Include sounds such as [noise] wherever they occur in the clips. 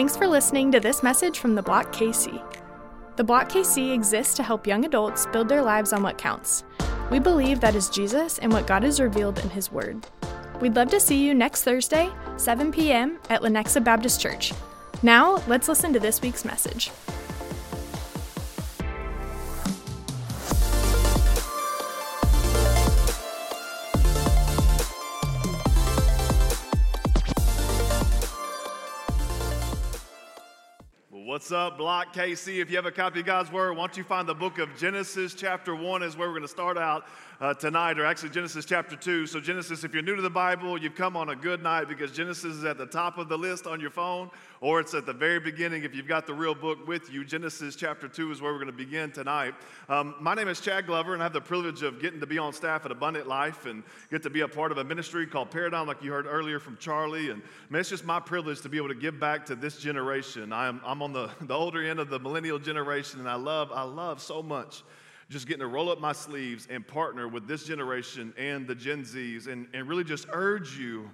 Thanks for listening to this message from the Block KC. The Block KC exists to help young adults build their lives on what counts. We believe that is Jesus and what God has revealed in His Word. We'd love to see you next Thursday, 7 p.m. at Lenexa Baptist Church. Now, let's listen to this week's message. Up, Block KC? If you have a copy of God's Word, why don't you find the book of Genesis, chapter 1 is where we're going to start out uh, tonight, or actually Genesis chapter 2. So, Genesis, if you're new to the Bible, you've come on a good night because Genesis is at the top of the list on your phone, or it's at the very beginning if you've got the real book with you. Genesis chapter 2 is where we're going to begin tonight. Um, my name is Chad Glover, and I have the privilege of getting to be on staff at Abundant Life and get to be a part of a ministry called Paradigm, like you heard earlier from Charlie. And man, it's just my privilege to be able to give back to this generation. I am, I'm on the, the older end of the millennial generation, and I love, I love so much just getting to roll up my sleeves and partner with this generation and the Gen Zs and, and really just urge you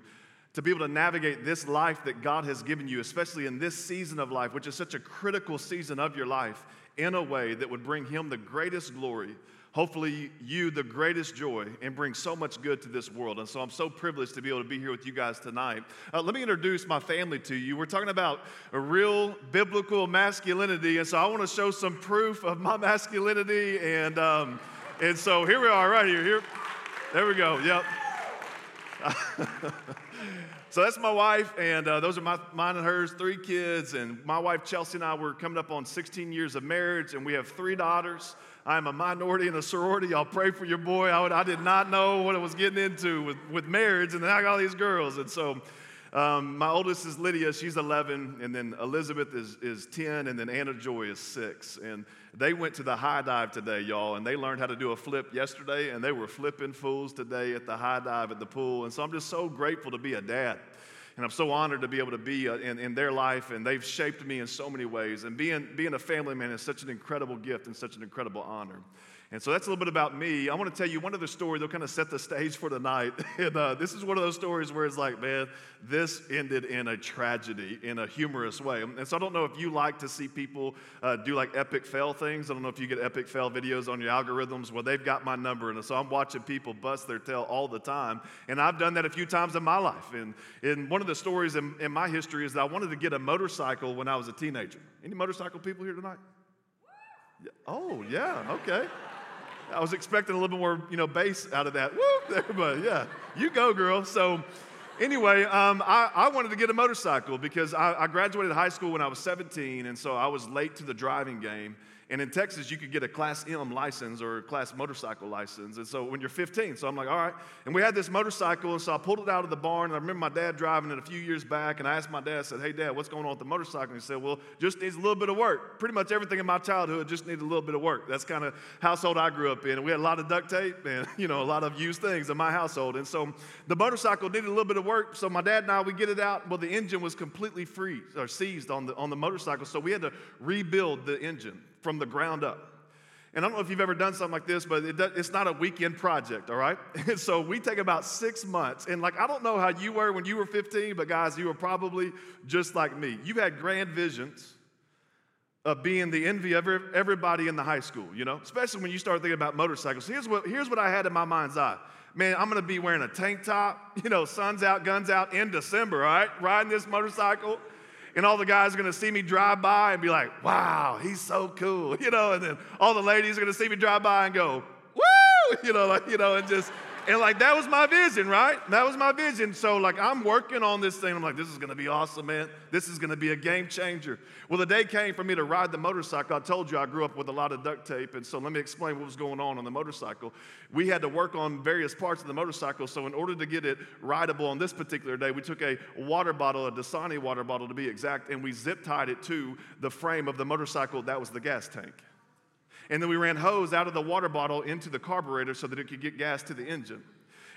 to be able to navigate this life that God has given you, especially in this season of life, which is such a critical season of your life, in a way that would bring Him the greatest glory hopefully you the greatest joy and bring so much good to this world. And so I'm so privileged to be able to be here with you guys tonight. Uh, let me introduce my family to you. We're talking about a real biblical masculinity, and so I want to show some proof of my masculinity. And um, and so here we are, right here. Here, there we go. Yep. [laughs] so that's my wife, and uh, those are my, mine and hers, three kids. And my wife Chelsea and I were coming up on 16 years of marriage, and we have three daughters. I'm a minority in a sorority. Y'all pray for your boy. I, would, I did not know what I was getting into with, with marriage, and then I got all these girls. And so um, my oldest is Lydia, she's 11, and then Elizabeth is, is 10, and then Anna Joy is 6. And they went to the high dive today, y'all, and they learned how to do a flip yesterday, and they were flipping fools today at the high dive at the pool. And so I'm just so grateful to be a dad. And I'm so honored to be able to be uh, in, in their life, and they've shaped me in so many ways. And being, being a family man is such an incredible gift and such an incredible honor. And so that's a little bit about me. I want to tell you one other story that'll kind of set the stage for tonight. [laughs] and uh, this is one of those stories where it's like, man, this ended in a tragedy in a humorous way. And so I don't know if you like to see people uh, do like epic fail things. I don't know if you get epic fail videos on your algorithms. Well, they've got my number. And so I'm watching people bust their tail all the time. And I've done that a few times in my life. And, and one of the stories in, in my history is that I wanted to get a motorcycle when I was a teenager. Any motorcycle people here tonight? Oh, yeah, okay. I was expecting a little bit more, you know, bass out of that. Woo, there, but yeah, you go, girl. So, anyway, um, I, I, wanted to get a motorcycle because I, I graduated high school when I was 17, and so I was late to the driving game. And in Texas, you could get a Class M license or a Class motorcycle license. And so when you're 15, so I'm like, all right. And we had this motorcycle, and so I pulled it out of the barn. And I remember my dad driving it a few years back. And I asked my dad, I said, hey, dad, what's going on with the motorcycle? And he said, well, just needs a little bit of work. Pretty much everything in my childhood just needed a little bit of work. That's kind of household I grew up in. And we had a lot of duct tape and, [laughs] you know, a lot of used things in my household. And so the motorcycle needed a little bit of work. So my dad and I, we get it out. Well, the engine was completely free or seized on the, on the motorcycle. So we had to rebuild the engine from the ground up. And I don't know if you've ever done something like this, but it does, it's not a weekend project, all right? [laughs] And so we take about six months. And like, I don't know how you were when you were 15, but guys, you were probably just like me. You had grand visions of being the envy of everybody in the high school, you know, especially when you start thinking about motorcycles. Here's what, here's what I had in my mind's eye. Man, I'm gonna be wearing a tank top, [laughs] you know, sun's out, guns out in December, all right? Riding this motorcycle and all the guys are gonna see me drive by and be like, wow, he's so cool, [laughs] you know, and then all the ladies are gonna see me drive by and go, woo, [laughs] you know, like, you know, and just and like that was my vision, right? That was my vision. So like I'm working on this thing. I'm like, this is gonna be awesome, man. This is gonna be a game changer. Well, the day came for me to ride the motorcycle. I told you I grew up with a lot of duct tape, and so let me explain what was going on on the motorcycle. We had to work on various parts of the motorcycle. So in order to get it rideable on this particular day, we took a water bottle, a Dasani water bottle to be exact, and we zip tied it to the frame of the motorcycle. That was the gas tank. And then we ran hose out of the water bottle into the carburetor so that it could get gas to the engine.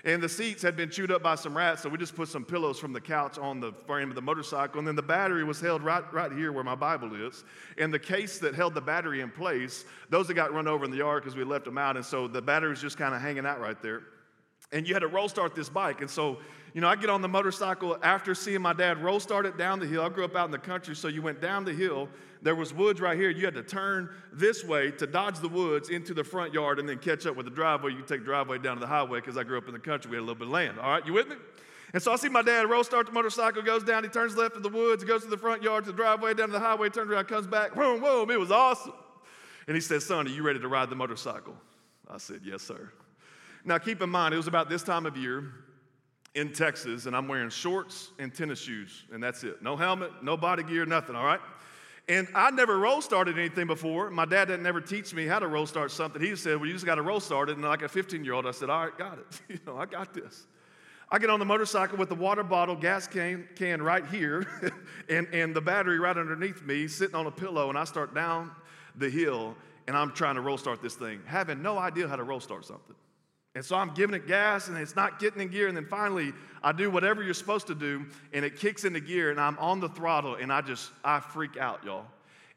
And the seats had been chewed up by some rats, so we just put some pillows from the couch on the frame of the motorcycle. And then the battery was held right, right here where my Bible is. And the case that held the battery in place, those that got run over in the yard because we left them out. And so the battery was just kind of hanging out right there. And you had to roll start this bike. And so you know, I get on the motorcycle after seeing my dad roll start it down the hill. I grew up out in the country, so you went down the hill. There was woods right here. You had to turn this way to dodge the woods into the front yard and then catch up with the driveway. You take the driveway down to the highway because I grew up in the country. We had a little bit of land. All right, you with me? And so I see my dad roll start the motorcycle, goes down, he turns left in the woods, goes to the front yard, to the driveway, down to the highway, turns around, comes back, boom, boom, it was awesome. And he says, Son, are you ready to ride the motorcycle? I said, Yes, sir. Now keep in mind, it was about this time of year in Texas, and I'm wearing shorts and tennis shoes, and that's it. No helmet, no body gear, nothing, all right? And I never roll started anything before. My dad didn't ever teach me how to roll start something. He said, Well, you just got to roll start it. And like a 15 year old, I said, All right, got it. [laughs] you know, I got this. I get on the motorcycle with the water bottle, gas can, can right here, [laughs] and, and the battery right underneath me, sitting on a pillow, and I start down the hill, and I'm trying to roll start this thing, having no idea how to roll start something. And so I'm giving it gas, and it's not getting in gear, and then finally I do whatever you're supposed to do, and it kicks into gear, and I'm on the throttle, and I just, I freak out, y'all.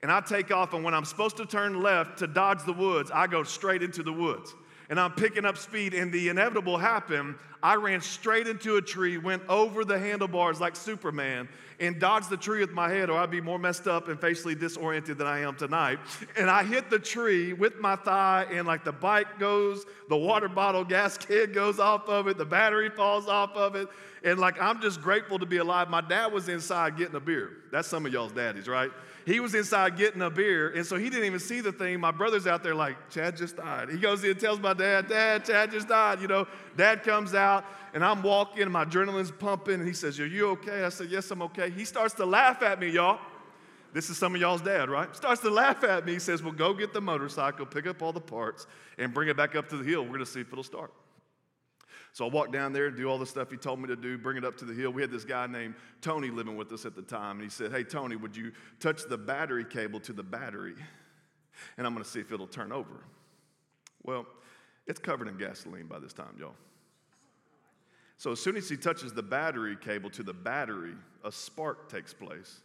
And I take off, and when I'm supposed to turn left to dodge the woods, I go straight into the woods and I'm picking up speed, and the inevitable happened. I ran straight into a tree, went over the handlebars like Superman, and dodged the tree with my head, or I'd be more messed up and facially disoriented than I am tonight. And I hit the tree with my thigh, and like the bike goes, the water bottle gas [laughs] can goes off of it, the battery falls off of it. And like, I'm just grateful to be alive. My dad was inside getting a beer. That's some of y'all's daddies, right? He was inside getting a beer, and so he didn't even see the thing. My brother's out there like, Chad just died. He goes in and tells my dad, Dad, Chad just died. You know, dad comes out, and I'm walking, and my adrenaline's pumping, and he says, Are you okay? I said, Yes, I'm okay. He starts to laugh at me, y'all. This is some of y'all's dad, right? Starts to laugh at me. He says, Well, go get the motorcycle, pick up all the parts, and bring it back up to the hill. We're gonna see if it'll start. So I walk down there do all the stuff he told me to do, bring it up to the hill. We had this guy named Tony living with us at the time, and he said, Hey, Tony, would you touch the battery cable to the battery? And I'm gonna see if it'll turn over. Well, it's covered in gasoline by this time, y'all. So as soon as he touches the battery cable to the battery, a spark takes place.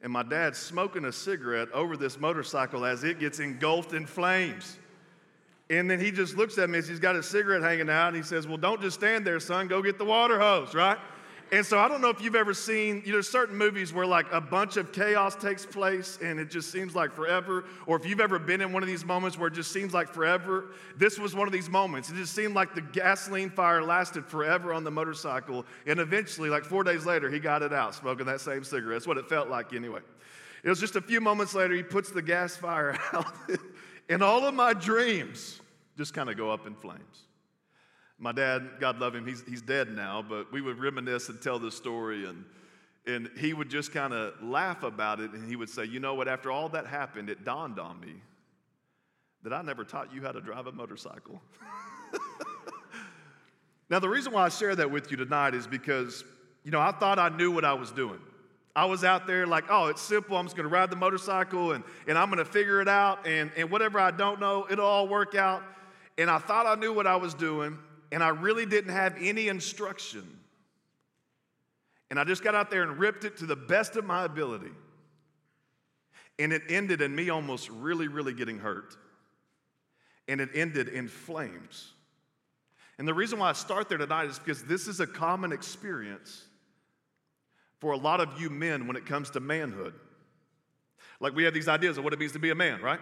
And my dad's smoking a cigarette over this motorcycle as it gets engulfed in flames. And then he just looks at me as he's got his cigarette hanging out and he says, Well, don't just stand there, son, go get the water hose, right? And so I don't know if you've ever seen, you know, certain movies where like a bunch of chaos takes place and it just seems like forever, or if you've ever been in one of these moments where it just seems like forever. This was one of these moments. It just seemed like the gasoline fire lasted forever on the motorcycle, and eventually, like four days later, he got it out, smoking that same cigarette. That's what it felt like anyway. It was just a few moments later, he puts the gas fire [laughs] out. And all of my dreams just kind of go up in flames. My dad, God love him, he's, he's dead now, but we would reminisce and tell this story, and, and he would just kind of laugh about it, and he would say, You know what, after all that happened, it dawned on me that I never taught you how to drive a motorcycle. [laughs] now, the reason why I share that with you tonight is because, you know, I thought I knew what I was doing. I was out there like, oh, it's simple. I'm just going to ride the motorcycle and, and I'm going to figure it out. And, and whatever I don't know, it'll all work out. And I thought I knew what I was doing, and I really didn't have any instruction. And I just got out there and ripped it to the best of my ability. And it ended in me almost really, really getting hurt. And it ended in flames. And the reason why I start there tonight is because this is a common experience for a lot of you men when it comes to manhood. Like we have these ideas of what it means to be a man, right?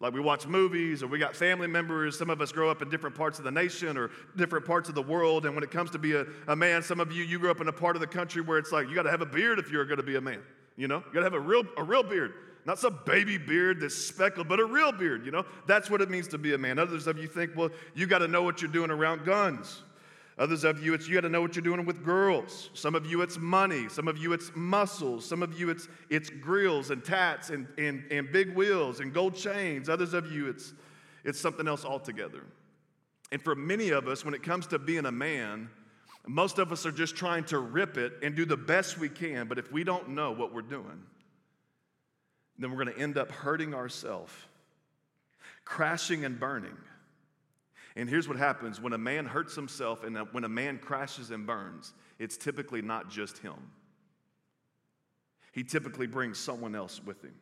Like we watch movies or we got family members. Some of us grow up in different parts of the nation or different parts of the world. And when it comes to be a, a man, some of you, you grew up in a part of the country where it's like you got to have a beard if you're going to be a man. You know, you got to have a real, a real beard. Not some baby beard that's speckled, but a real beard, you know? That's what it means to be a man. Others of you think, well, you got to know what you're doing around guns. Others of you, it's you got to know what you're doing with girls. Some of you, it's money. Some of you, it's muscles. Some of you, it's, it's grills and tats and, and, and big wheels and gold chains. Others of you, it's, it's something else altogether. And for many of us, when it comes to being a man, most of us are just trying to rip it and do the best we can. But if we don't know what we're doing, then we're going to end up hurting ourselves, crashing and burning. And here's what happens when a man hurts himself and when a man crashes and burns, it's typically not just him. He typically brings someone else with him.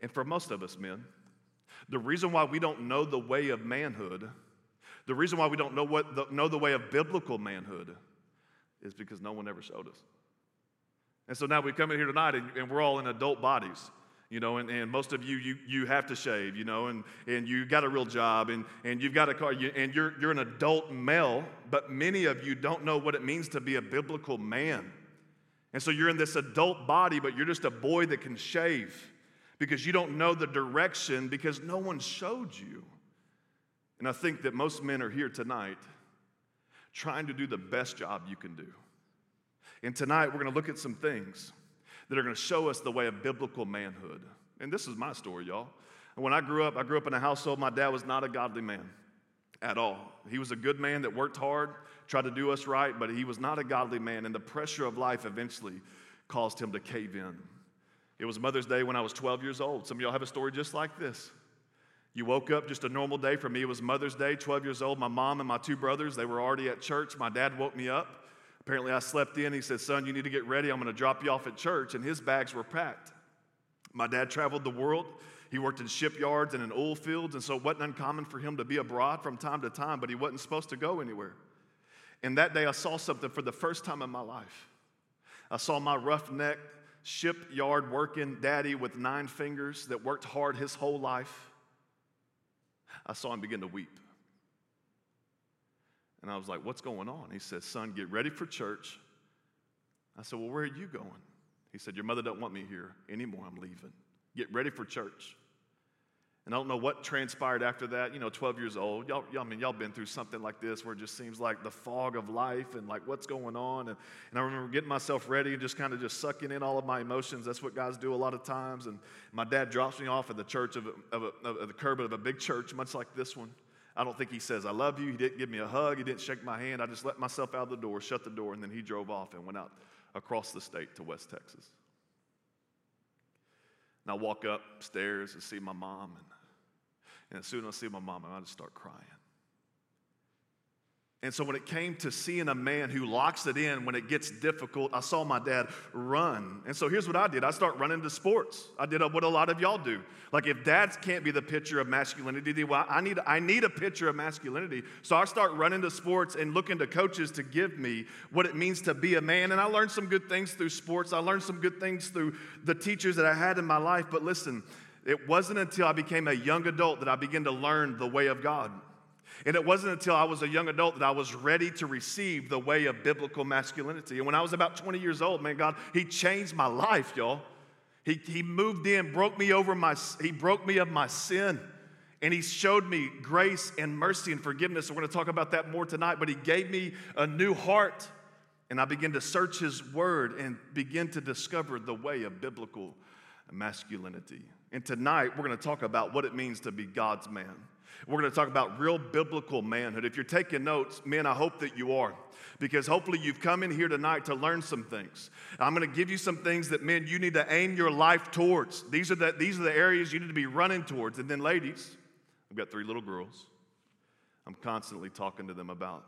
And for most of us men, the reason why we don't know the way of manhood, the reason why we don't know, what the, know the way of biblical manhood, is because no one ever showed us. And so now we come in here tonight and, and we're all in adult bodies you know, and, and most of you, you, you have to shave, you know, and, and you got a real job and, and you've got a car, you, and you're, you're an adult male, but many of you don't know what it means to be a biblical man. And so you're in this adult body, but you're just a boy that can shave because you don't know the direction because no one showed you. And I think that most men are here tonight trying to do the best job you can do. And tonight we're going to look at some things that are going to show us the way of biblical manhood. And this is my story, y'all. When I grew up, I grew up in a household, my dad was not a godly man at all. He was a good man that worked hard, tried to do us right, but he was not a godly man. And the pressure of life eventually caused him to cave in. It was Mother's Day when I was 12 years old. Some of y'all have a story just like this. You woke up just a normal day. For me, it was Mother's Day, 12 years old. My mom and my two brothers, they were already at church. My dad woke me up. Apparently, I slept in. He said, Son, you need to get ready. I'm going to drop you off at church. And his bags were packed. My dad traveled the world. He worked in shipyards and in oil fields, and so it wasn't uncommon for him to be abroad from time to time, but he wasn't supposed to go anywhere. And that day, I saw something for the first time in my life. I saw my roughneck, shipyard working daddy with nine fingers that worked hard his whole life. I saw him begin to weep. And I was like, What's going on? He said, Son, get ready for church. I said, Well, where are you going? He said, Your mother doesn't want me here anymore. I'm leaving. Get ready for church. And I don't know what transpired after that. You know, 12 years old. Y'all, y'all I mean, y'all been through something like this where it just seems like the fog of life and like what's going on. And, and I remember getting myself ready and just kind of just sucking in all of my emotions. That's what guys do a lot of times. And my dad drops me off at the church of, a, of, a, of the curb of a big church, much like this one. I don't think he says, I love you. He didn't give me a hug. He didn't shake my hand. I just let myself out of the door, shut the door, and then he drove off and went out across the state to West Texas. And I walk upstairs and see my mom. And, and as soon as I see my mom, I just start crying. And so when it came to seeing a man who locks it in when it gets difficult, I saw my dad run. And so here's what I did I start running to sports. I did what a lot of y'all do. Like if dads can't be the picture of masculinity, well, I need, I need a picture of masculinity. So I start running to sports and looking to coaches to give me what it means to be a man. And I learned some good things through sports. I learned some good things through the teachers that I had in my life. But listen, it wasn't until I became a young adult that I began to learn the way of God. And it wasn't until I was a young adult that I was ready to receive the way of biblical masculinity. And when I was about 20 years old, man, God, He changed my life, y'all. He, he moved in, broke me over my, He broke me of my sin. And he showed me grace and mercy and forgiveness. we're going to talk about that more tonight. But he gave me a new heart. And I began to search his word and begin to discover the way of biblical masculinity. And tonight, we're going to talk about what it means to be God's man. We're going to talk about real biblical manhood. If you're taking notes, men, I hope that you are, because hopefully you've come in here tonight to learn some things. I'm going to give you some things that, men, you need to aim your life towards. These are the, these are the areas you need to be running towards. And then, ladies, I've got three little girls. I'm constantly talking to them about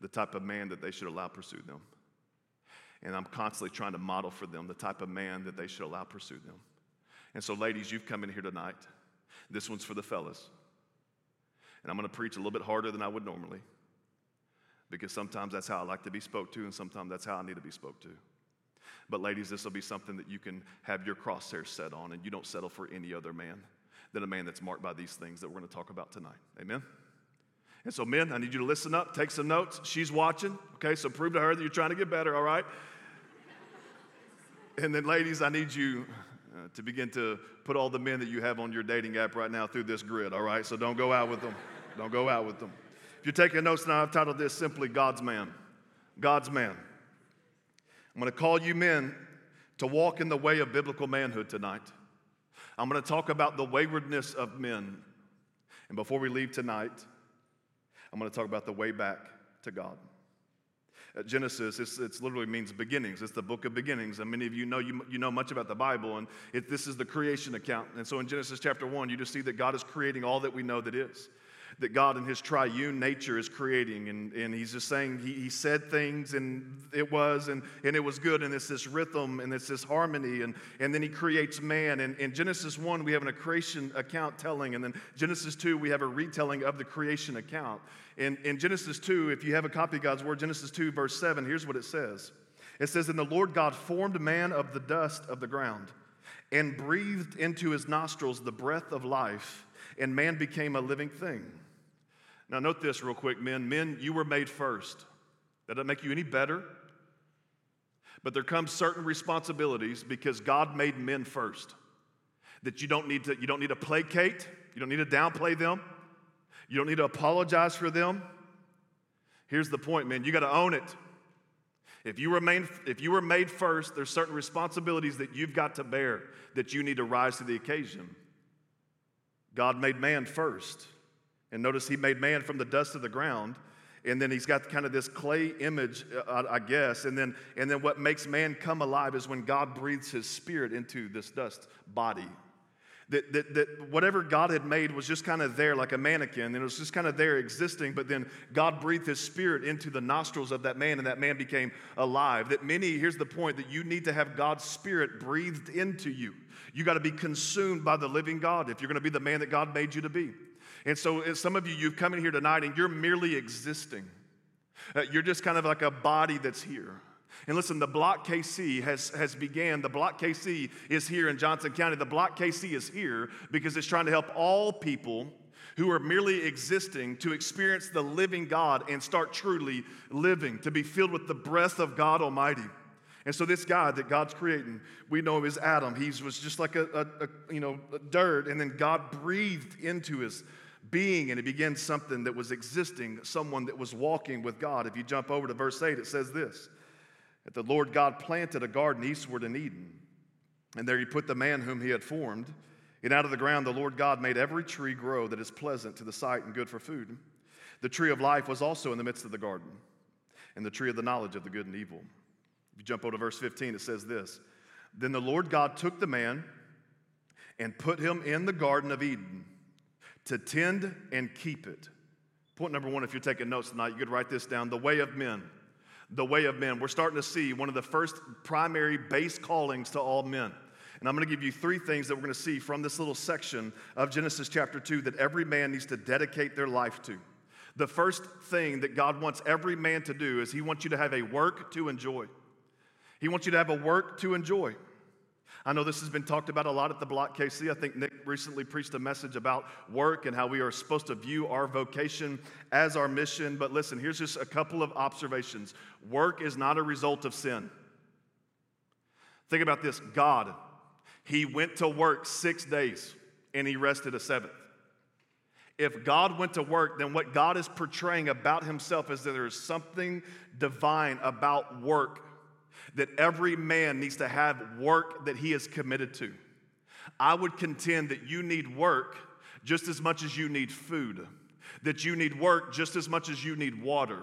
the type of man that they should allow pursue them. And I'm constantly trying to model for them the type of man that they should allow pursue them. And so, ladies, you've come in here tonight. This one's for the fellas. And I'm going to preach a little bit harder than I would normally because sometimes that's how I like to be spoke to, and sometimes that's how I need to be spoke to. But, ladies, this will be something that you can have your crosshairs set on, and you don't settle for any other man than a man that's marked by these things that we're going to talk about tonight. Amen? And so, men, I need you to listen up, take some notes. She's watching, okay? So prove to her that you're trying to get better, all right? and then, ladies, I need you uh, to begin to put all the men that you have on your dating app right now through this grid, all right? So don't go out with them. Don't go out with them. If you're taking notes now, I've titled this simply God's Man. God's Man. I'm going to call you men to walk in the way of biblical manhood tonight. I'm going to talk about the waywardness of men. And before we leave tonight, I'm going to talk about the way back to God. Uh, Genesis, it literally means beginnings. It's the book of beginnings. And many of you know, you, you know much about the Bible, and it, this is the creation account. And so in Genesis chapter 1, you just see that God is creating all that we know that is. That God in his triune nature is creating. And, and he's just saying he, he said things and it was, and, and it was good. And it's this rhythm and it's this harmony. And, and then he creates man. And in Genesis 1, we have a creation account telling. And then Genesis 2, we have a retelling of the creation account. In, in Genesis 2, if you have a copy of God's word, Genesis 2, verse 7, here's what it says. It says, And the Lord God formed man of the dust of the ground and breathed into his nostrils the breath of life, and man became a living thing. Now, note this real quick, men. Men, you were made first. That doesn't make you any better. But there comes certain responsibilities because God made men first. That you don't need to, you don't need to placate, you don't need to downplay them, you don't need to apologize for them. Here's the point, man. You got to own it. If you, remain, if you were made first, there's certain responsibilities that you've got to bear that you need to rise to the occasion. God made man first. And notice he made man from the dust of the ground. And then he's got kind of this clay image, uh, I guess. And then, and then what makes man come alive is when God breathes his spirit into this dust body. That, that, that whatever God had made was just kind of there like a mannequin, and it was just kind of there existing, but then God breathed his spirit into the nostrils of that man, and that man became alive. That many, here's the point, that you need to have God's spirit breathed into you. You got to be consumed by the living God if you're going to be the man that God made you to be. And so, some of you, you've come in here tonight and you're merely existing. Uh, you're just kind of like a body that's here. And listen, the Block KC has, has began. The Block KC is here in Johnson County. The Block KC is here because it's trying to help all people who are merely existing to experience the living God and start truly living, to be filled with the breath of God Almighty. And so this God that God's creating, we know him as Adam. He was just like a, a, a you know dirt, and then God breathed into his being and it begins something that was existing, someone that was walking with God. If you jump over to verse 8, it says this that the Lord God planted a garden eastward in Eden, and there he put the man whom he had formed. And out of the ground the Lord God made every tree grow that is pleasant to the sight and good for food. The tree of life was also in the midst of the garden, and the tree of the knowledge of the good and evil. If you jump over to verse 15, it says this Then the Lord God took the man and put him in the Garden of Eden to tend and keep it. Point number one, if you're taking notes tonight, you could write this down the way of men. The way of men. We're starting to see one of the first primary base callings to all men. And I'm going to give you three things that we're going to see from this little section of Genesis chapter 2 that every man needs to dedicate their life to. The first thing that God wants every man to do is He wants you to have a work to enjoy. He wants you to have a work to enjoy. I know this has been talked about a lot at the Block KC. I think Nick recently preached a message about work and how we are supposed to view our vocation as our mission. But listen, here's just a couple of observations work is not a result of sin. Think about this God, He went to work six days and He rested a seventh. If God went to work, then what God is portraying about Himself is that there is something divine about work that every man needs to have work that he is committed to. I would contend that you need work just as much as you need food, that you need work just as much as you need water.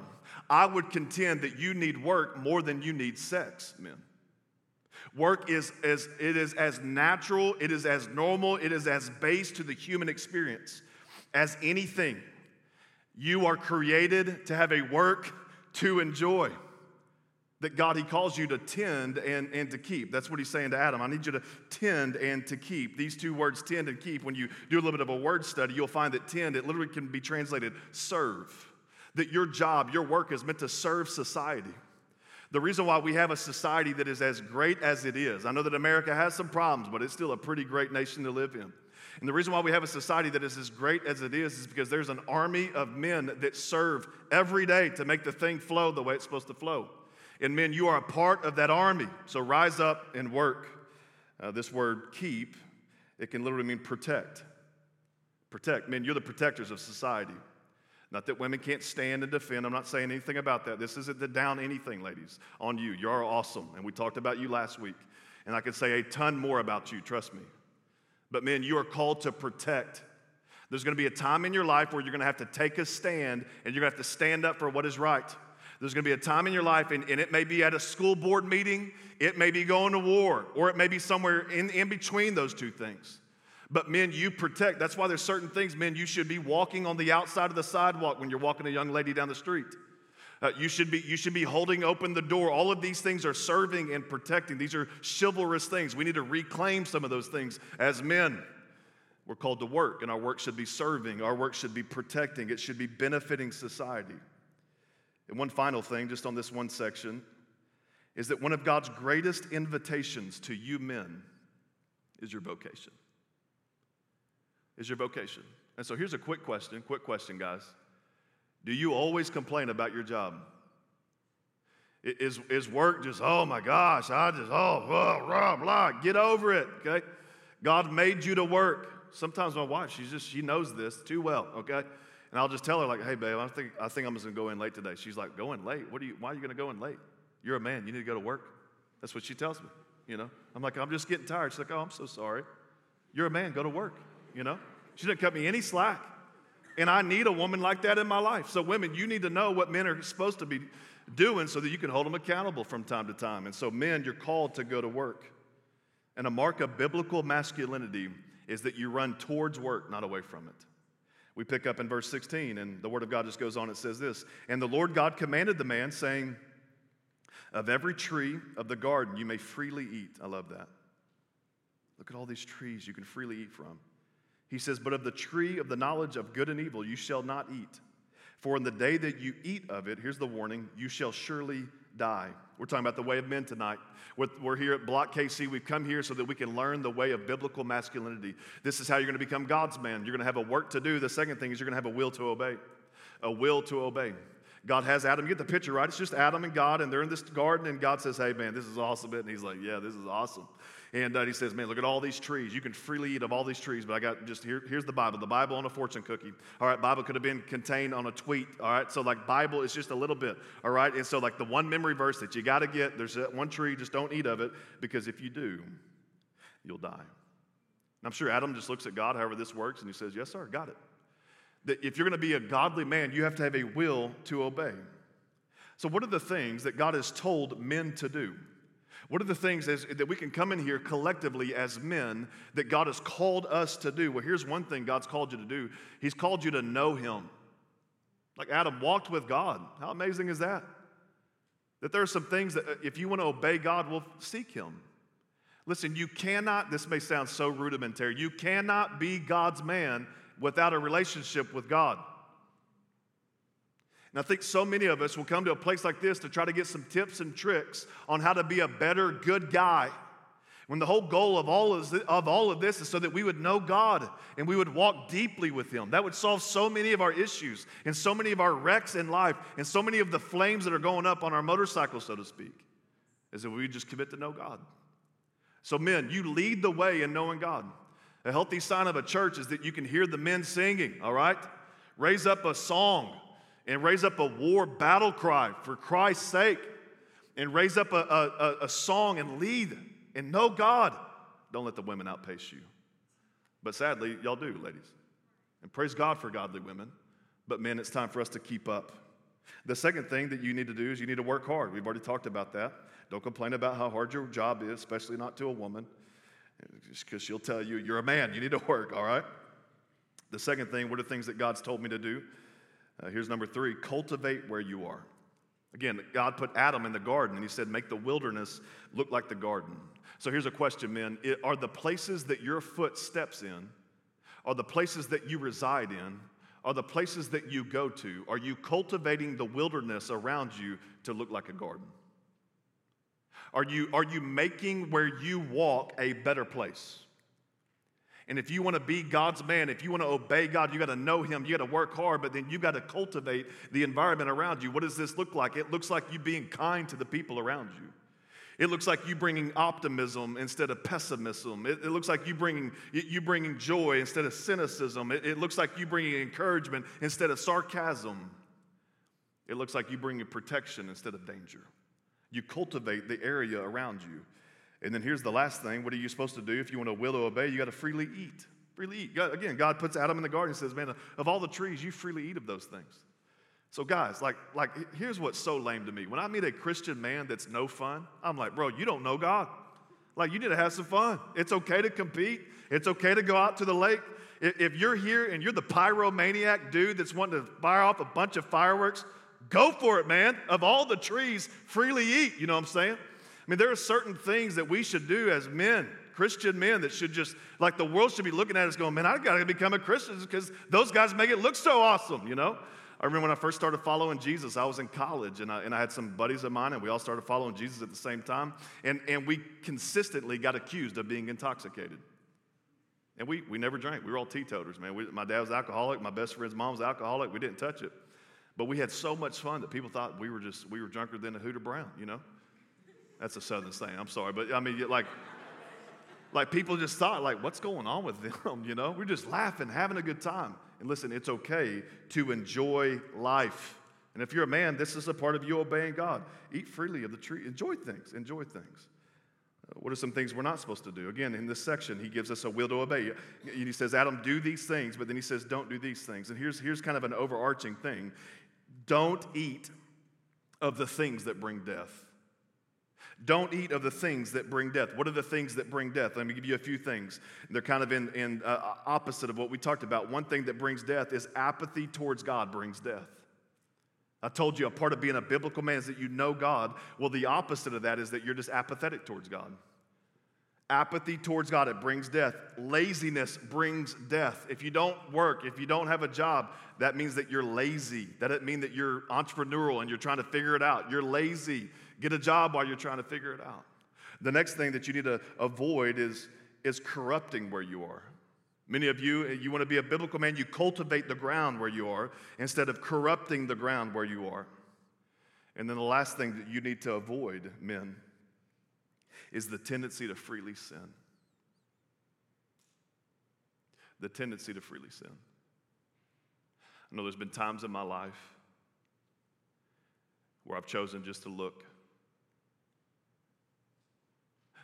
I would contend that you need work more than you need sex, men. Work is as it is as natural, it is as normal, it is as base to the human experience as anything. You are created to have a work to enjoy that God, He calls you to tend and, and to keep. That's what He's saying to Adam. I need you to tend and to keep. These two words, tend and keep, when you do a little bit of a word study, you'll find that tend, it literally can be translated serve. That your job, your work is meant to serve society. The reason why we have a society that is as great as it is, I know that America has some problems, but it's still a pretty great nation to live in. And the reason why we have a society that is as great as it is is because there's an army of men that serve every day to make the thing flow the way it's supposed to flow. And men, you are a part of that army. So rise up and work. Uh, this word keep, it can literally mean protect. Protect. Men, you're the protectors of society. Not that women can't stand and defend. I'm not saying anything about that. This isn't to down anything, ladies, on you. You're awesome. And we talked about you last week. And I could say a ton more about you, trust me. But men, you are called to protect. There's going to be a time in your life where you're going to have to take a stand and you're to have to stand up for what is right. There's going to be a time in your life, and, and, it may be at a school board meeting, it may be going to war, or it may be somewhere in, in between those two things. But men, you protect. That's why there's certain things, men, you should be walking on the outside of the sidewalk when you're walking a young lady down the street. Uh, you, should be, you should be holding open the door. All of these things are serving and protecting. These are chivalrous things. We need to reclaim some of those things as men. We're called to work, and our work should be serving. Our work should be protecting. It should be benefiting society. And one final thing, just on this one section, is that one of God's greatest invitations to you men is your vocation. Is your vocation. And so here's a quick question, quick question, guys. Do you always complain about your job? Is, is work just, oh my gosh, I just, oh, blah, blah, blah. Get over it, okay? God made you to work. Sometimes my wife, she's just, she knows this too well, okay? And I'll just tell her, like, hey, babe, I think, I think I'm just gonna go in late today. She's like, going late? What are you, why are you gonna go in late? You're a man, you need to go to work. That's what she tells me, you know? I'm like, I'm just getting tired. She's like, oh, I'm so sorry. You're a man, go to work, you know? She didn't cut me any slack. And I need a woman like that in my life. So, women, you need to know what men are supposed to be doing so that you can hold them accountable from time to time. And so, men, you're called to go to work. And a mark of biblical masculinity is that you run towards work, not away from it. We pick up in verse 16, and the word of God just goes on. It says this And the Lord God commanded the man, saying, Of every tree of the garden you may freely eat. I love that. Look at all these trees you can freely eat from. He says, But of the tree of the knowledge of good and evil you shall not eat. For in the day that you eat of it, here's the warning, you shall surely die. We're talking about the way of men tonight. We're, here at Block KC. We've come here so that we can learn the way of biblical masculinity. This is how you're going to become God's man. You're going to have a work to do. The second thing is you're going to have a will to obey. A will to obey. God has Adam. You get the picture, right? It's just Adam and God, and they're in this garden, and God says, Hey, man, this is awesome. And he's like, Yeah, this is awesome. And uh, he says, Man, look at all these trees. You can freely eat of all these trees, but I got just here, here's the Bible. The Bible on a fortune cookie. All right, Bible could have been contained on a tweet. All right, so like Bible is just a little bit. All right, and so like the one memory verse that you got to get, there's that one tree, just don't eat of it, because if you do, you'll die. And I'm sure Adam just looks at God, however this works, and he says, Yes, sir, got it. That if you're going to be a godly man, you have to have a will to obey. So, what are the things that God has told men to do? What are the things as, that we can come in here collectively as men that God has called us to do? Well, here's one thing God's called you to do He's called you to know Him. Like Adam walked with God. How amazing is that? That there are some things that uh, if you want to obey God, will seek Him. Listen, you cannot, this may sound so rudimentary, you cannot be God's man without a relationship with God. And I think so many of us will come to a place like this to try to get some tips and tricks on how to be a better, good guy. When the whole goal of all of, this, of all of this is so that we would know God and we would walk deeply with Him. That would solve so many of our issues and so many of our wrecks in life and so many of the flames that are going up on our motorcycle, so to speak, is that we just commit to know God. So, men, you lead the way in knowing God. A healthy sign of a church is that you can hear the men singing, all right? Raise up a song and raise up a war battle cry for Christ's sake and raise up a, a, a song and lead and know God. Don't let the women outpace you. But sadly, y'all do, ladies. And praise God for godly women. But men, it's time for us to keep up. The second thing that you need to do is you need to work hard. We've already talked about that. Don't complain about how hard your job is, especially not to a woman, because she'll tell you you're a man. You need to work, all right? The second thing, what are the things that God's told me to do? Uh, here's number three cultivate where you are. Again, God put Adam in the garden and he said, make the wilderness look like the garden. So here's a question, men. It, are the places that your foot steps in, are the places that you reside in, are the places that you go to, are you cultivating the wilderness around you to look like a garden? Are you, are you making where you walk a better place? And if you want to be God's man, if you want to obey God, you got to know Him, you got to work hard, but then you got to cultivate the environment around you. What does this look like? It looks like you being kind to the people around you. It looks like you bringing optimism instead of pessimism. It, it looks like you bringing, you bringing joy instead of cynicism. It, it looks like you bringing encouragement instead of sarcasm. It looks like you bringing protection instead of danger. You cultivate the area around you. And then here's the last thing what are you supposed to do if you want to will to obey? You got to freely eat. Freely eat. God, again, God puts Adam in the garden and says, Man, of all the trees, you freely eat of those things. So, guys, like, like here's what's so lame to me. When I meet a Christian man that's no fun, I'm like, bro, you don't know God. Like, you need to have some fun. It's okay to compete, it's okay to go out to the lake. If you're here and you're the pyromaniac dude that's wanting to fire off a bunch of fireworks, go for it, man. Of all the trees, freely eat. You know what I'm saying? I mean, there are certain things that we should do as men, Christian men, that should just, like the world should be looking at us going, man, I've gotta become a Christian because those guys make it look so awesome, you know? I remember when I first started following Jesus, I was in college and I, and I had some buddies of mine, and we all started following Jesus at the same time. And, and we consistently got accused of being intoxicated. And we, we never drank. We were all teetoters, man. We, my dad was alcoholic. My best friend's mom was alcoholic. We didn't touch it. But we had so much fun that people thought we were just, we were drunker than a Cooter Brown, you know? That's a southern saying. I'm sorry. But I mean, like, like people just thought, like, what's going on with them, [laughs] you know? We're just laughing, having a good time. And listen, it's okay to enjoy life. And if you're a man, this is a part of you obeying God. Eat freely of the tree. Enjoy things. Enjoy things. Uh, what are some things we're not supposed to do? Again, in this section, he gives us a will to obey. He says, Adam, do these things, but then he says, don't do these things. And here's, here's kind of an overarching thing don't eat of the things that bring death. Don't eat of the things that bring death. What are the things that bring death? Let me give you a few things. They're kind of in, in uh, opposite of what we talked about. One thing that brings death is apathy towards God brings death. I told you a part of being a biblical man is that you know God. Well, the opposite of that is that you're just apathetic towards God. Apathy towards God, it brings death. Laziness brings death. If you don't work, if you don't have a job, that means that you're lazy. That doesn't mean that you're entrepreneurial and you're trying to figure it out. You're lazy. Get a job while you're trying to figure it out. The next thing that you need to avoid is, is corrupting where you are. Many of you, eh, you want to be a biblical man, you cultivate the ground where you are instead of corrupting the ground where you are. And then the last thing that you need to avoid, men, is the tendency to freely sin. The tendency to freely sin. I know there's been times in my life where I've chosen just to look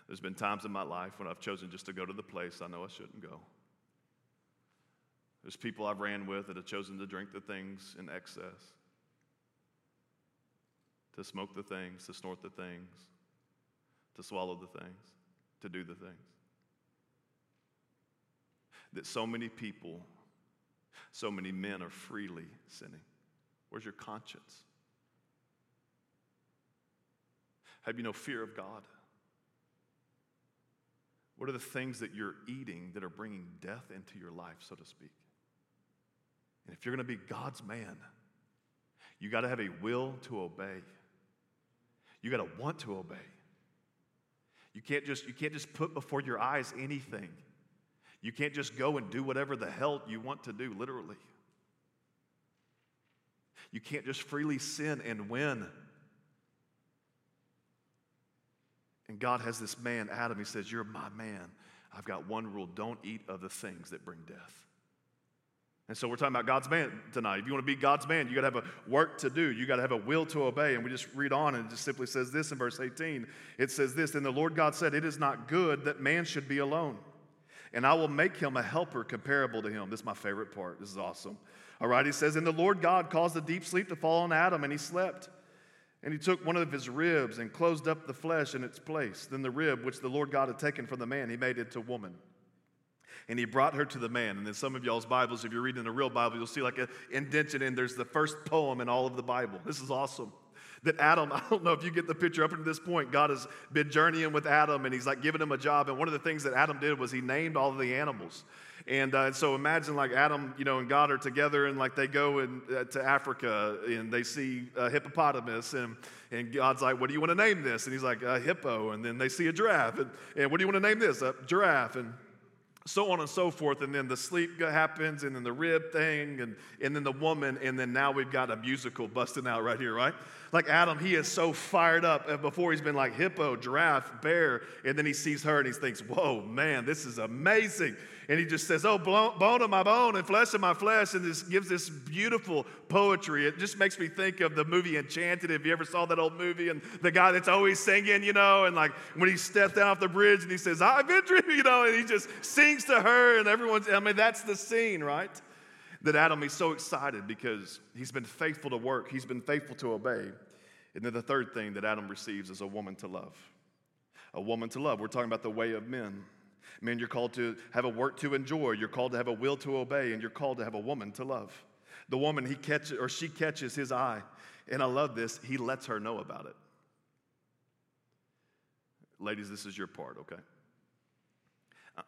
there's been times in my life when I've chosen just to go to the place I know I shouldn't go. There's people I've ran with that have chosen to drink the things in excess, to smoke the things, to snort the things, to swallow the things, to do the things. That so many people, so many men are freely sinning. Where's your conscience? Have you no fear of God? What are the things that you're eating that are bringing death into your life, so to speak? And if you're going to be God's man, you got to have a will to obey. You got to want to obey. You can't just you can't just put before your eyes anything. You can't just go and do whatever the hell you want to do, literally. You can't just freely sin and win. And God has this man, Adam, he says, You're my man. I've got one rule don't eat of the things that bring death. And so we're talking about God's man tonight. If you want to be God's man, you got to have a work to do. You got to have a will to obey. And we just read on and it just simply says this in verse 18. It says this, and the Lord God said, It is not good that man should be alone. And I will make him a helper comparable to him. This is my favorite part. This is awesome. All right, he says, And the Lord God caused a deep sleep to fall on Adam, and he slept. And he took one of his ribs and closed up the flesh in its place. Then the rib, which the Lord God had taken from the man, he made into woman. And he brought her to the man. And in some of y'all's Bibles, if you're reading a real Bible, you'll see like an indention in there's the first poem in all of the Bible. This is awesome. That Adam, [laughs] I don't know if you get the picture up to this point, God has been journeying with Adam and he's like giving him a job. And one of the things that Adam did was he named all of the animals. And uh, so imagine like Adam, you know, and God are together and like they go in, uh, to Africa and they see a hippopotamus and, and God's like, what do you want to name this? And he's like, a hippo. And then they see a giraffe. And, and what do you want to name this? A giraffe. And so on and so forth. And then the sleep happens, and then the rib thing, and, and then the woman, and then now we've got a musical busting out right here, right? Like Adam, he is so fired up. Before he's been like hippo, giraffe, bear, and then he sees her and he thinks, whoa, man, this is amazing. And he just says, Oh, bone of my bone and flesh of my flesh. And this gives this beautiful poetry. It just makes me think of the movie Enchanted. If you ever saw that old movie and the guy that's always singing, you know, and like when he down off the bridge and he says, I've been dreaming, you know, and he just sings to her and everyone's, I mean, that's the scene, right? That Adam is so excited because he's been faithful to work, he's been faithful to obey. And then the third thing that Adam receives is a woman to love a woman to love. We're talking about the way of men. Men, you're called to have a work to enjoy, you're called to have a will to obey, and you're called to have a woman to love. The woman, he catches or she catches his eye, and I love this, he lets her know about it. Ladies, this is your part, okay?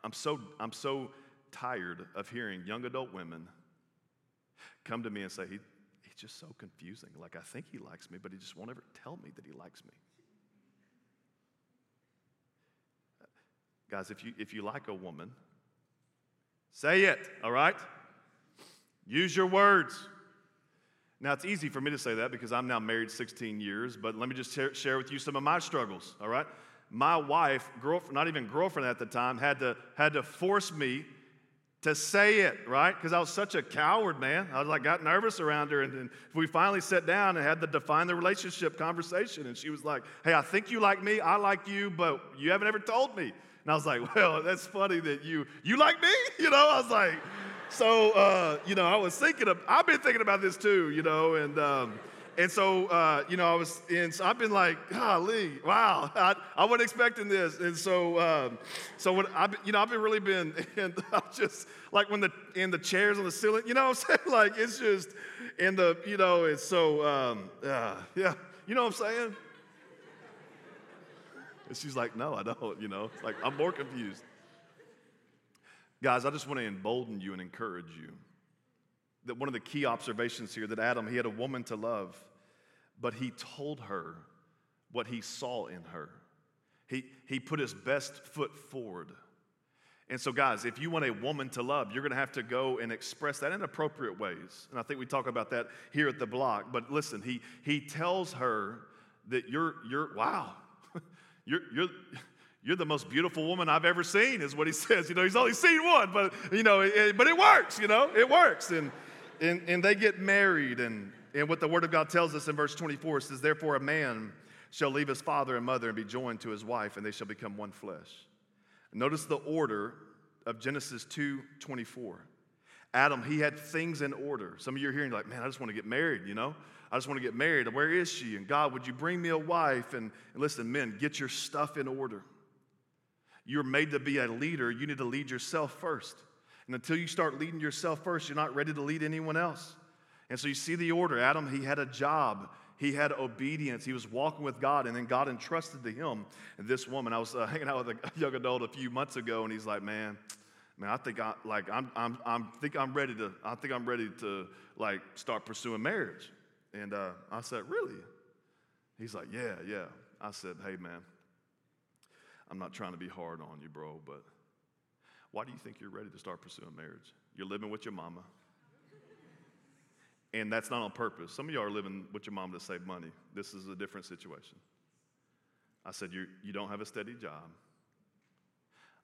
I'm so, I'm so tired of hearing young adult women come to me and say, he, he's just so confusing. Like, I think he likes me, but he just won't ever tell me that he likes me. Guys, if you, if you like a woman, say it, all right? Use your words. Now, it's easy for me to say that because I'm now married 16 years, but let me just share with you some of my struggles, all right? my wife, not even girlfriend at the time, had to, had to force me to say it, right? Because I was such a coward, man. I was like, got nervous around her. And then we finally sat down and had to define the relationship conversation. And she was like, hey, I think you like me. I like you, but you haven't ever told me. And I was like, [laughs] well, that's funny that you, you like me? [laughs] You know, I was like, so, uh, you know, I was thinking of, I've been thinking about this too, you know, and, um, and so, uh, you know, I was, and so I've been like, golly, wow, [laughs] I, I wasn't expecting this. And so, um, so what I, you know, I've been really been, and I'm just like when the, in the chairs on the ceiling, you know what I'm saying? Like, it's just, in the, you know, it's so, um, uh, yeah, you know what I'm saying? And she's like, no, I don't, you know, it's like, I'm more confused. Guys, I just want to embolden you and encourage you that one of the key observations here that Adam, he had a woman to love, but he told her what he saw in her. He, he put his best foot forward. And so, guys, if you want a woman to love, you're going to have to go and express that in appropriate ways. And I think we talk about that here at the block. But listen, he, he tells her that you're, you're wow, you're, you're, you're the most beautiful woman I've ever seen, is what he [laughs] says. You know, he's only seen one, but, you know, it, but it works, you know, it works. And, and, and they get married. And, and what the Word of God tells us in verse 24 says, Therefore, a man shall leave his father and mother and be joined to his wife, and they shall become one flesh. Notice the order of Genesis 2 24. Adam, he had things in order. Some of you are hearing, like, man, I just want to get married, you know? I just want to get married. Where is she? And God, would you bring me a wife? And, and listen, men, get your stuff in order. You're made to be a leader. You need to lead yourself first. And until you start leading yourself first, you're not ready to lead anyone else. And so you see the order. Adam, he had a job. He had obedience. He was walking with God, and then God entrusted to him this woman. I was uh, [laughs] hanging out with a young adult a few months ago, and he's like, "Man, man, I think I like I'm I'm I'm think I'm ready to I think I'm ready to like start pursuing marriage." And uh, I said, "Really?" He's like, "Yeah, yeah." I said, "Hey, man, I'm not trying to be hard on you, bro, but." Why do you think you're ready to start pursuing marriage? You're living with your mama. And that's not on purpose. Some of y'all are living with your mom to save money. This is a different situation. I said, you you don't have a steady job.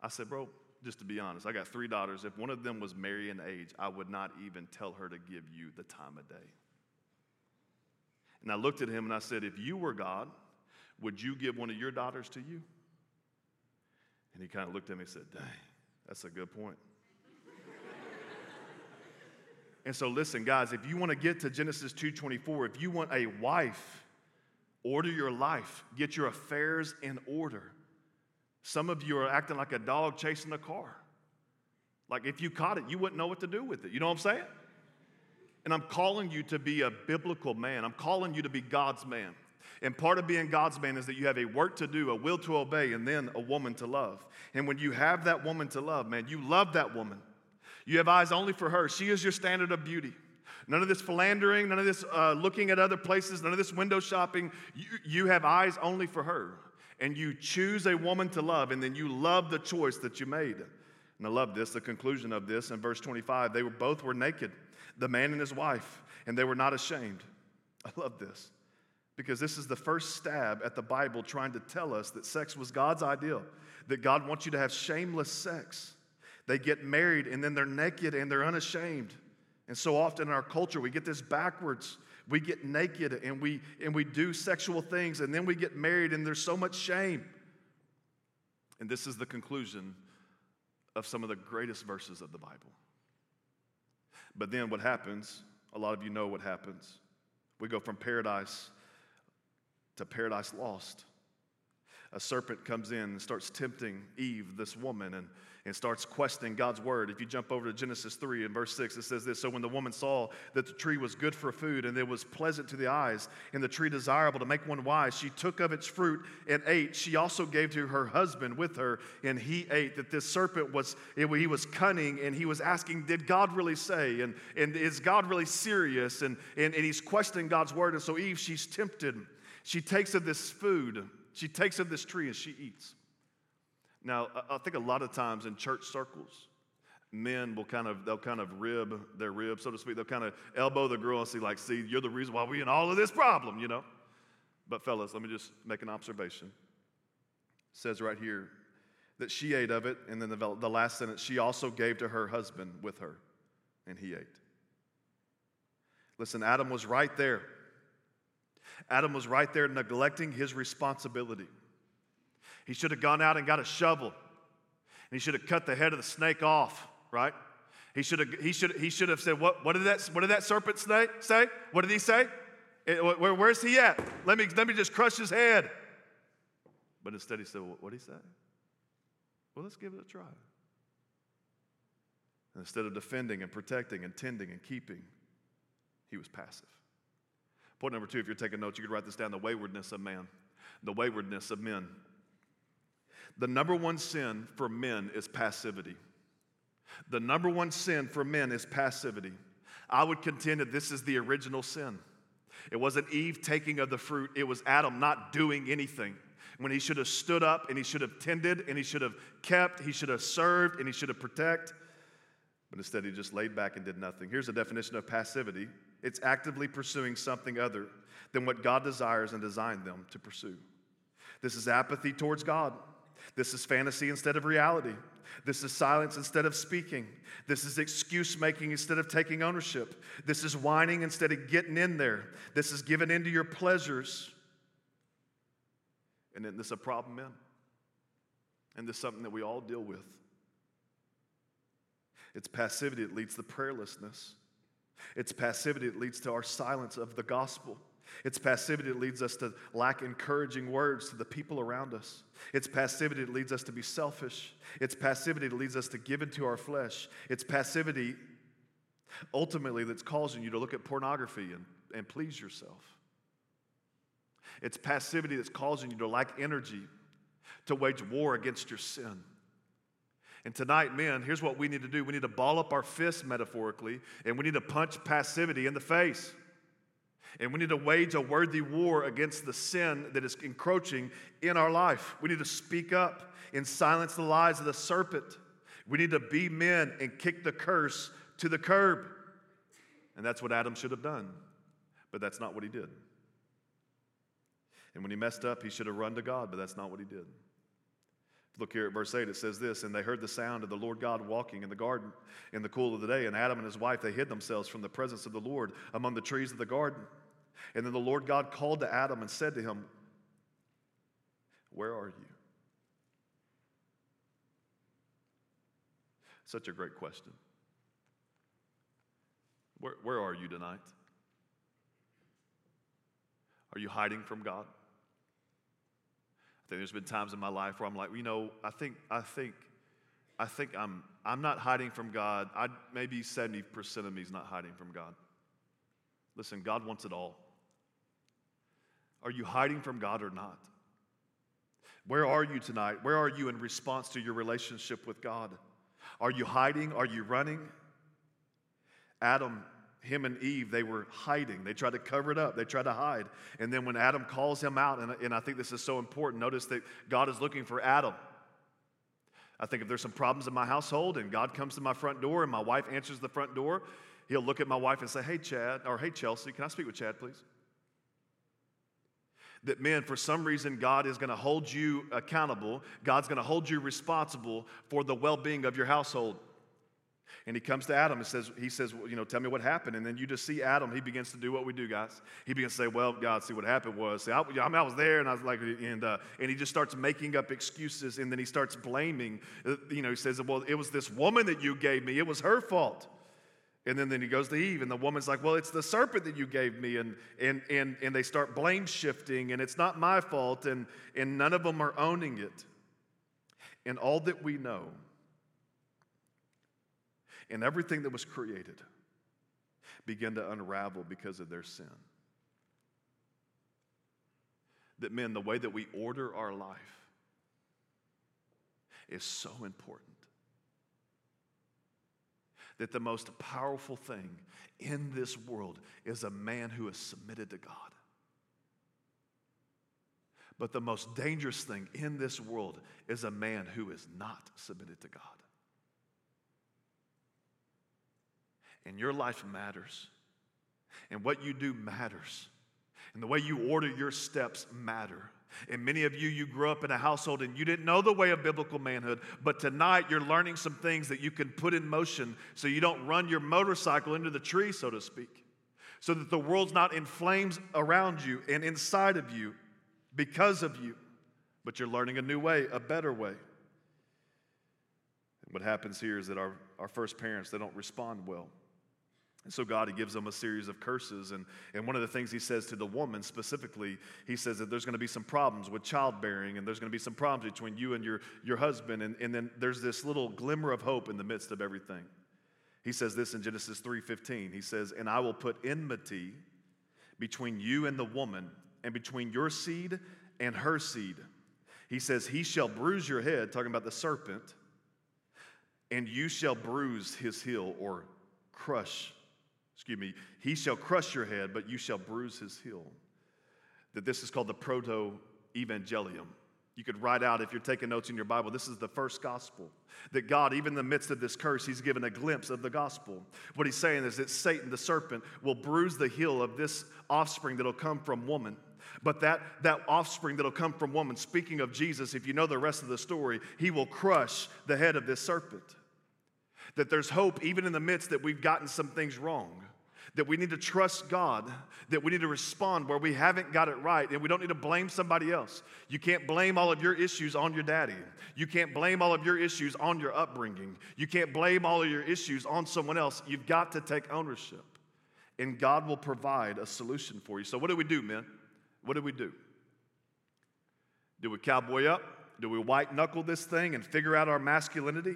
I said, Bro, just to be honest, I got three daughters. If one of them was marrying age, I would not even tell her to give you the time of day. And I looked at him and I said, If you were God, would you give one of your daughters to you? And he kind of looked at me and said, Dang. That's a good point. [laughs] and so listen, guys, if you want to get to Genesis 2:24, if you want a wife, order your life, get your affairs in order. Some of you are acting like a dog chasing a car. Like if you caught it, you wouldn't know what to do with it. You know what I'm saying? And I'm calling you to be a biblical man. I'm calling you to be God's man. And part of being God's man is that you have a work to do, a will to obey, and then a woman to love. And when you have that woman to love, man, you love that woman. You have eyes only for her. She is your standard of beauty. None of this philandering, none of this uh, looking at other places, none of this window shopping. You, you have eyes only for her. And you choose a woman to love, and then you love the choice that you made. And I love this, the conclusion of this in verse 25. They were both were naked, the man and his wife, and they were not ashamed. I love this because this is the first stab at the Bible trying to tell us that sex was God's ideal, that God wants you to have shameless sex. They get married and then they're naked and they're unashamed. And so often in our culture, we get this backwards. We get naked and we, and we do sexual things and then we get married and there's so much shame. And this is the conclusion of some of the greatest verses of the Bible. But then what happens, a lot of you know what happens. We go from paradise to Paradise Lost. a serpent comes in and starts tempting Eve, this woman, and and starts questioning God's word. If you jump over to Genesis 3 and verse 6, it says this So when the woman saw that the tree was good for food and it was pleasant to the eyes, and the tree desirable to make one wise, she took of its fruit and ate. She also gave to her husband with her, and he ate. That this serpent was, it, he was cunning and he was asking, Did God really say? And, and is God really serious? And, and, and he's questioning God's word. And so Eve, she's tempted. She takes of this food, she takes of this tree, and she eats. Now, I think a lot of times in church circles, men will kind of they'll kind of rib their rib, so to speak. They'll kind of elbow the girl and see, like, see, you're the reason why we're in all of this problem, you know. But fellas, let me just make an observation. It says right here that she ate of it, and then the, the last sentence, she also gave to her husband with her, and he ate. Listen, Adam was right there. Adam was right there neglecting his responsibility. He should have gone out and got a shovel. And he should have cut the head of the snake off, right? He should have, he should, he should have said, what, what, did that, what did that serpent snake say? What did he say? It, where, where's he at? Let me, let me just crush his head. But instead he said, what did he say? Well, let's give it a try. And instead of defending and protecting and tending and keeping, he was passive. Point number two, if you're taking notes, you could write this down the waywardness of man. The waywardness of men. The number one sin for men is passivity. The number one sin for men is passivity. I would contend that this is the original sin. It wasn't Eve taking of the fruit, it was Adam not doing anything. When he should have stood up and he should have tended and he should have kept, he should have served and he should have protected. But instead, he just laid back and did nothing. Here's a definition of passivity it's actively pursuing something other than what God desires and designed them to pursue. This is apathy towards God. This is fantasy instead of reality. This is silence instead of speaking. This is excuse making instead of taking ownership. This is whining instead of getting in there. This is giving into your pleasures. And isn't this a problem, men? And this is something that we all deal with. It's passivity that leads to prayerlessness. It's passivity that leads to our silence of the gospel. It's passivity that leads us to lack encouraging words to the people around us. It's passivity that leads us to be selfish. It's passivity that leads us to give into our flesh. It's passivity ultimately that's causing you to look at pornography and, and please yourself. It's passivity that's causing you to lack energy to wage war against your sin. And tonight, men, here's what we need to do we need to ball up our fists metaphorically, and we need to punch passivity in the face. And we need to wage a worthy war against the sin that is encroaching in our life. We need to speak up and silence the lies of the serpent. We need to be men and kick the curse to the curb. And that's what Adam should have done. But that's not what he did. And when he messed up, he should have run to God, but that's not what he did. Look here at verse 8, it says this And they heard the sound of the Lord God walking in the garden in the cool of the day. And Adam and his wife, they hid themselves from the presence of the Lord among the trees of the garden. And then the Lord God called to Adam and said to him, Where are you? Such a great question. Where, where are you tonight? Are you hiding from God? I think there's been times in my life where I'm like, you know, I think, I think, I think I'm, I'm not hiding from God. I, maybe 70% of me is not hiding from God. Listen, God wants it all. Are you hiding from God or not? Where are you tonight? Where are you in response to your relationship with God? Are you hiding? Are you running? Adam, him and Eve, they were hiding. They tried to cover it up, they tried to hide. And then when Adam calls him out, and, and I think this is so important, notice that God is looking for Adam. I think if there's some problems in my household and God comes to my front door and my wife answers the front door, he'll look at my wife and say, Hey, Chad, or Hey, Chelsea, can I speak with Chad, please? That, man, for some reason, God is going to hold you accountable. God's going to hold you responsible for the well being of your household. And he comes to Adam and says, he says, well, you know, tell me what happened. And then you just see Adam, he begins to do what we do, guys. He begins to say, well, God, see what happened was, see, I, I, mean, I was there and I was like, and, uh, and he just starts making up excuses and then he starts blaming, uh, you know, he says, well, it was this woman that you gave me. It was her fault. And then, then he goes to Eve, and the woman's like, Well, it's the serpent that you gave me. And, and, and, and they start blame shifting, and it's not my fault, and, and none of them are owning it. And all that we know, and everything that was created, began to unravel because of their sin. That, men, the way that we order our life is so important that the most powerful thing in this world is a man who is submitted to God. But the most dangerous thing in this world is a man who is not submitted to God. And your life matters, and what you do matters, and the way you order your steps matter. And many of you, you grew up in a household and you didn't know the way of biblical manhood, but tonight you're learning some things that you can put in motion so you don't run your motorcycle into the tree, so to speak, so that the world's not in flames around you and inside of you because of you, but you're learning a new way, a better way. And what happens here is that our, our first parents, they don't respond well. And so God, he gives them a series of curses. And, and one of the things he says to the woman specifically, he says that there's going to be some problems with childbearing and there's going to be some problems between you and your, your husband. And, and then there's this little glimmer of hope in the midst of everything. He says this in Genesis 3:15. He says, "And I will put enmity between you and the woman, and between your seed and her seed." He says, "He shall bruise your head," talking about the serpent, "and you shall bruise his heel or crush excuse me, he shall crush your head, but you shall bruise his heel. That this is called the proto evangelium. You could write out, if you're taking notes in your Bible, this is the first gospel. That God, even in the midst of this curse, He's given a glimpse of the gospel. What He's saying is that Satan, the serpent, will bruise the heel of this offspring that'll come from woman. But that, that offspring that'll come from woman, speaking of Jesus, if you know the rest of the story, He will crush the head of this serpent. That there's hope even in the midst that we've gotten some things wrong. That we need to trust God, that we need to respond where we haven't got it right, and we don't need to blame somebody else. You can't blame all of your issues on your daddy. You can't blame all of your issues on your upbringing. You can't blame all of your issues on someone else. You've got to take ownership, and God will provide a solution for you. So, what do we do, men? What do we do? Do we cowboy up? Do we white knuckle this thing and figure out our masculinity?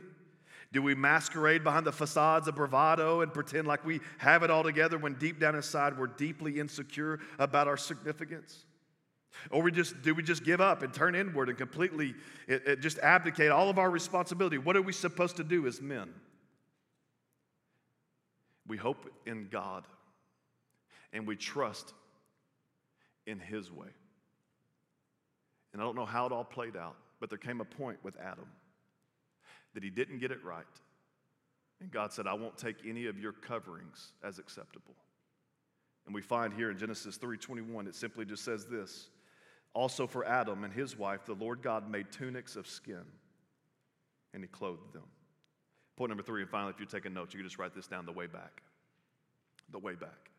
Do we masquerade behind the facades of bravado and pretend like we have it all together when deep down inside we're deeply insecure about our significance? Or we just do we just give up and turn inward and completely it, it just abdicate all of our responsibility? What are we supposed to do as men? We hope in God and we trust in His way. And I don't know how it all played out, but there came a point with Adam that he didn't get it right. And God said, I won't take any of your coverings as acceptable. And we find here in Genesis 3:21 it simply just says this. Also for Adam and his wife the Lord God made tunics of skin and he clothed them. Point number 3 and finally if you're taking notes you can just write this down the way back. The way back.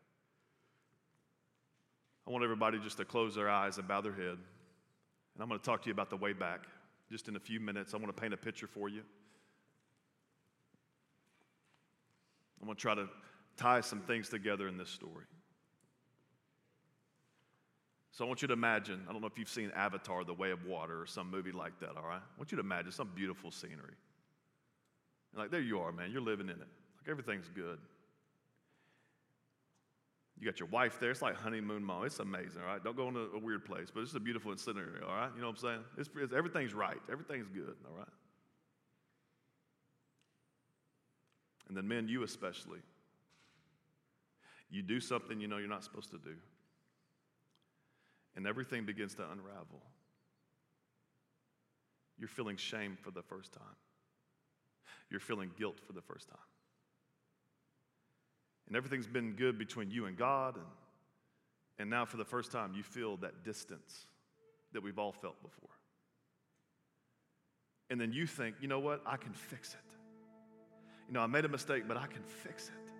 I want everybody just to close their eyes and bow their head. And I'm going to talk to you about the way back just in a few minutes. I want to paint a picture for you. I'm going to try to tie some things together in this story. So I want you to imagine, I don't know if you've seen Avatar, The Way of Water, or some movie like that, all right? I want you to imagine some beautiful scenery. And like, there you are, man, you're living in it. Like, everything's good. You got your wife there. It's like honeymoon mom. It's amazing, all right? Don't go into a weird place, but it's a beautiful scenery, all right? You know what I'm saying? It's, it's, everything's right. Everything's good, all right? And then, men, you especially, you do something you know you're not supposed to do, and everything begins to unravel. You're feeling shame for the first time, you're feeling guilt for the first time. And everything's been good between you and God, and, and now for the first time, you feel that distance that we've all felt before. And then you think, you know what? I can fix it you know, I made a mistake, but I can fix it.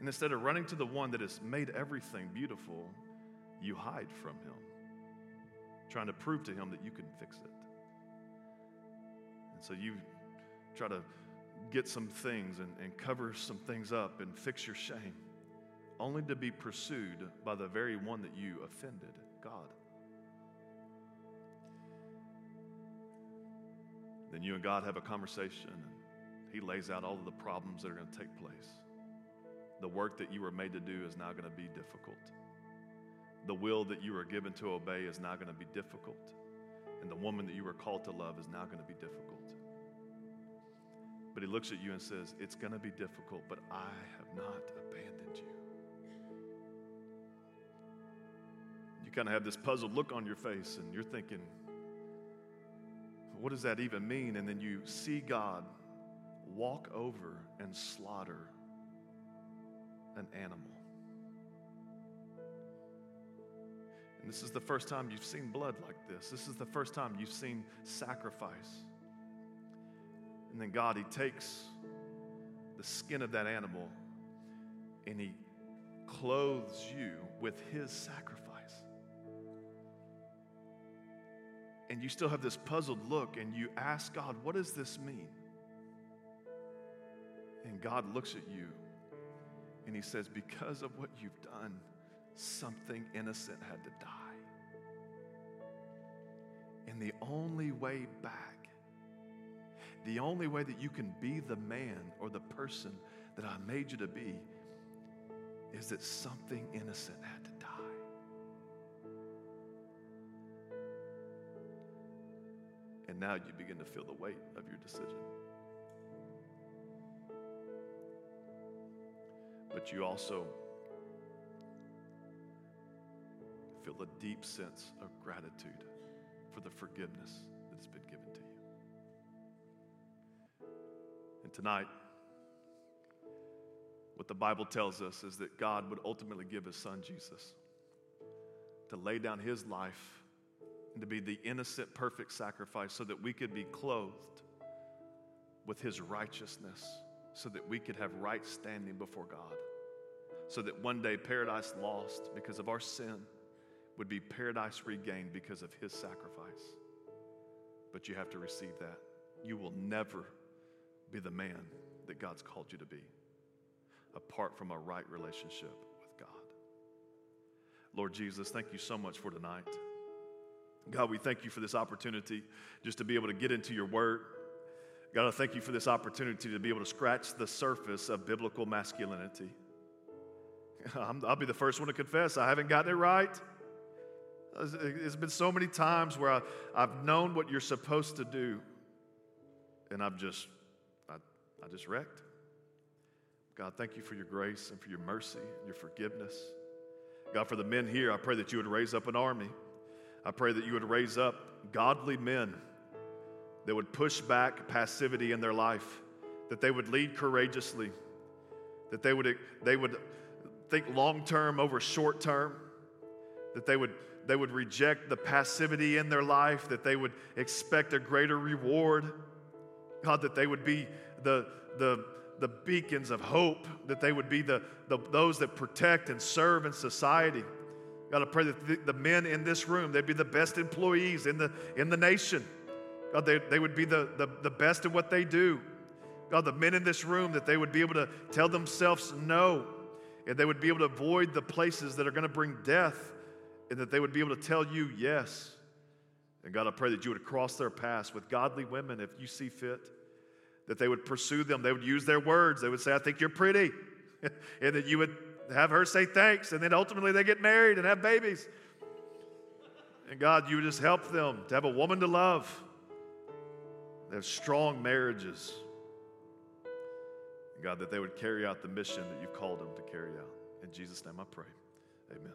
And instead of running to the one that has made everything beautiful, you hide from him, trying to prove to him that you can fix it. And so you try to get some things and, and cover some things up and fix your shame, only to be pursued by the very one that you offended, God. Then you and God have a conversation, He lays out all of the problems that are going to take place. The work that you were made to do is now going to be difficult. The will that you were given to obey is now going to be difficult. And the woman that you were called to love is now going to be difficult. But he looks at you and says, It's going to be difficult, but I have not abandoned you. You kind of have this puzzled look on your face, and you're thinking, What does that even mean? And then you see God walk over and slaughter an animal. And this is the first time you've seen blood like this. This is the first time you've seen sacrifice. And then God, He takes the skin of that animal and He clothes you with His sacrifice. And you still have this puzzled look and you ask God, What does this mean? And God looks at you and He says, Because of what you've done, something innocent had to die. And the only way back the only way that you can be the man or the person that I made you to be is that something innocent had to die. And now you begin to feel the weight of your decision. But you also feel a deep sense of gratitude for the forgiveness that has been given to you. And tonight, what the Bible tells us is that God would ultimately give his son Jesus to lay down his life and to be the innocent, perfect sacrifice so that we could be clothed with his righteousness, so that we could have right standing before God, so that one day paradise lost because of our sin would be paradise regained because of his sacrifice. But you have to receive that. You will never be the man that God's called you to be, apart from a right relationship with God. Lord Jesus, thank you so much for tonight. God, we thank you for this opportunity just to be able to get into your word. God, I thank you for this opportunity to be able to scratch the surface of biblical masculinity. [laughs] i will be the first one to confess I haven't gotten it right. There's been so many times where I, I've known what you're supposed to do, and I've just I, I just wrecked. God, thank you for your grace and for your mercy and your forgiveness. God, for the men here, I pray that you would raise up an army. I pray that you would raise up godly men that would push back passivity in their life, that they would lead courageously, that they would, they would think long term over short term, that they would, they would reject the passivity in their life, that they would expect a greater reward. God, that they would be the, the, the beacons of hope, that they would be the, the, those that protect and serve in society. God, I pray that the, the men in this room, they'd be the best employees in the, in the nation. God, they, they would be the, the, the best at what they do. God, the men in this room, that they would be able to tell themselves no, and they would be able to avoid the places that are going to bring death, and that they would be able to tell you yes. And God, I pray that you would cross their paths with godly women if you see fit that they would pursue them. They would use their words. They would say, I think you're pretty. [laughs] and that you would have her say thanks. And then ultimately they get married and have babies. And God, you would just help them to have a woman to love. Have strong marriages. God, that they would carry out the mission that you've called them to carry out. In Jesus' name I pray. Amen.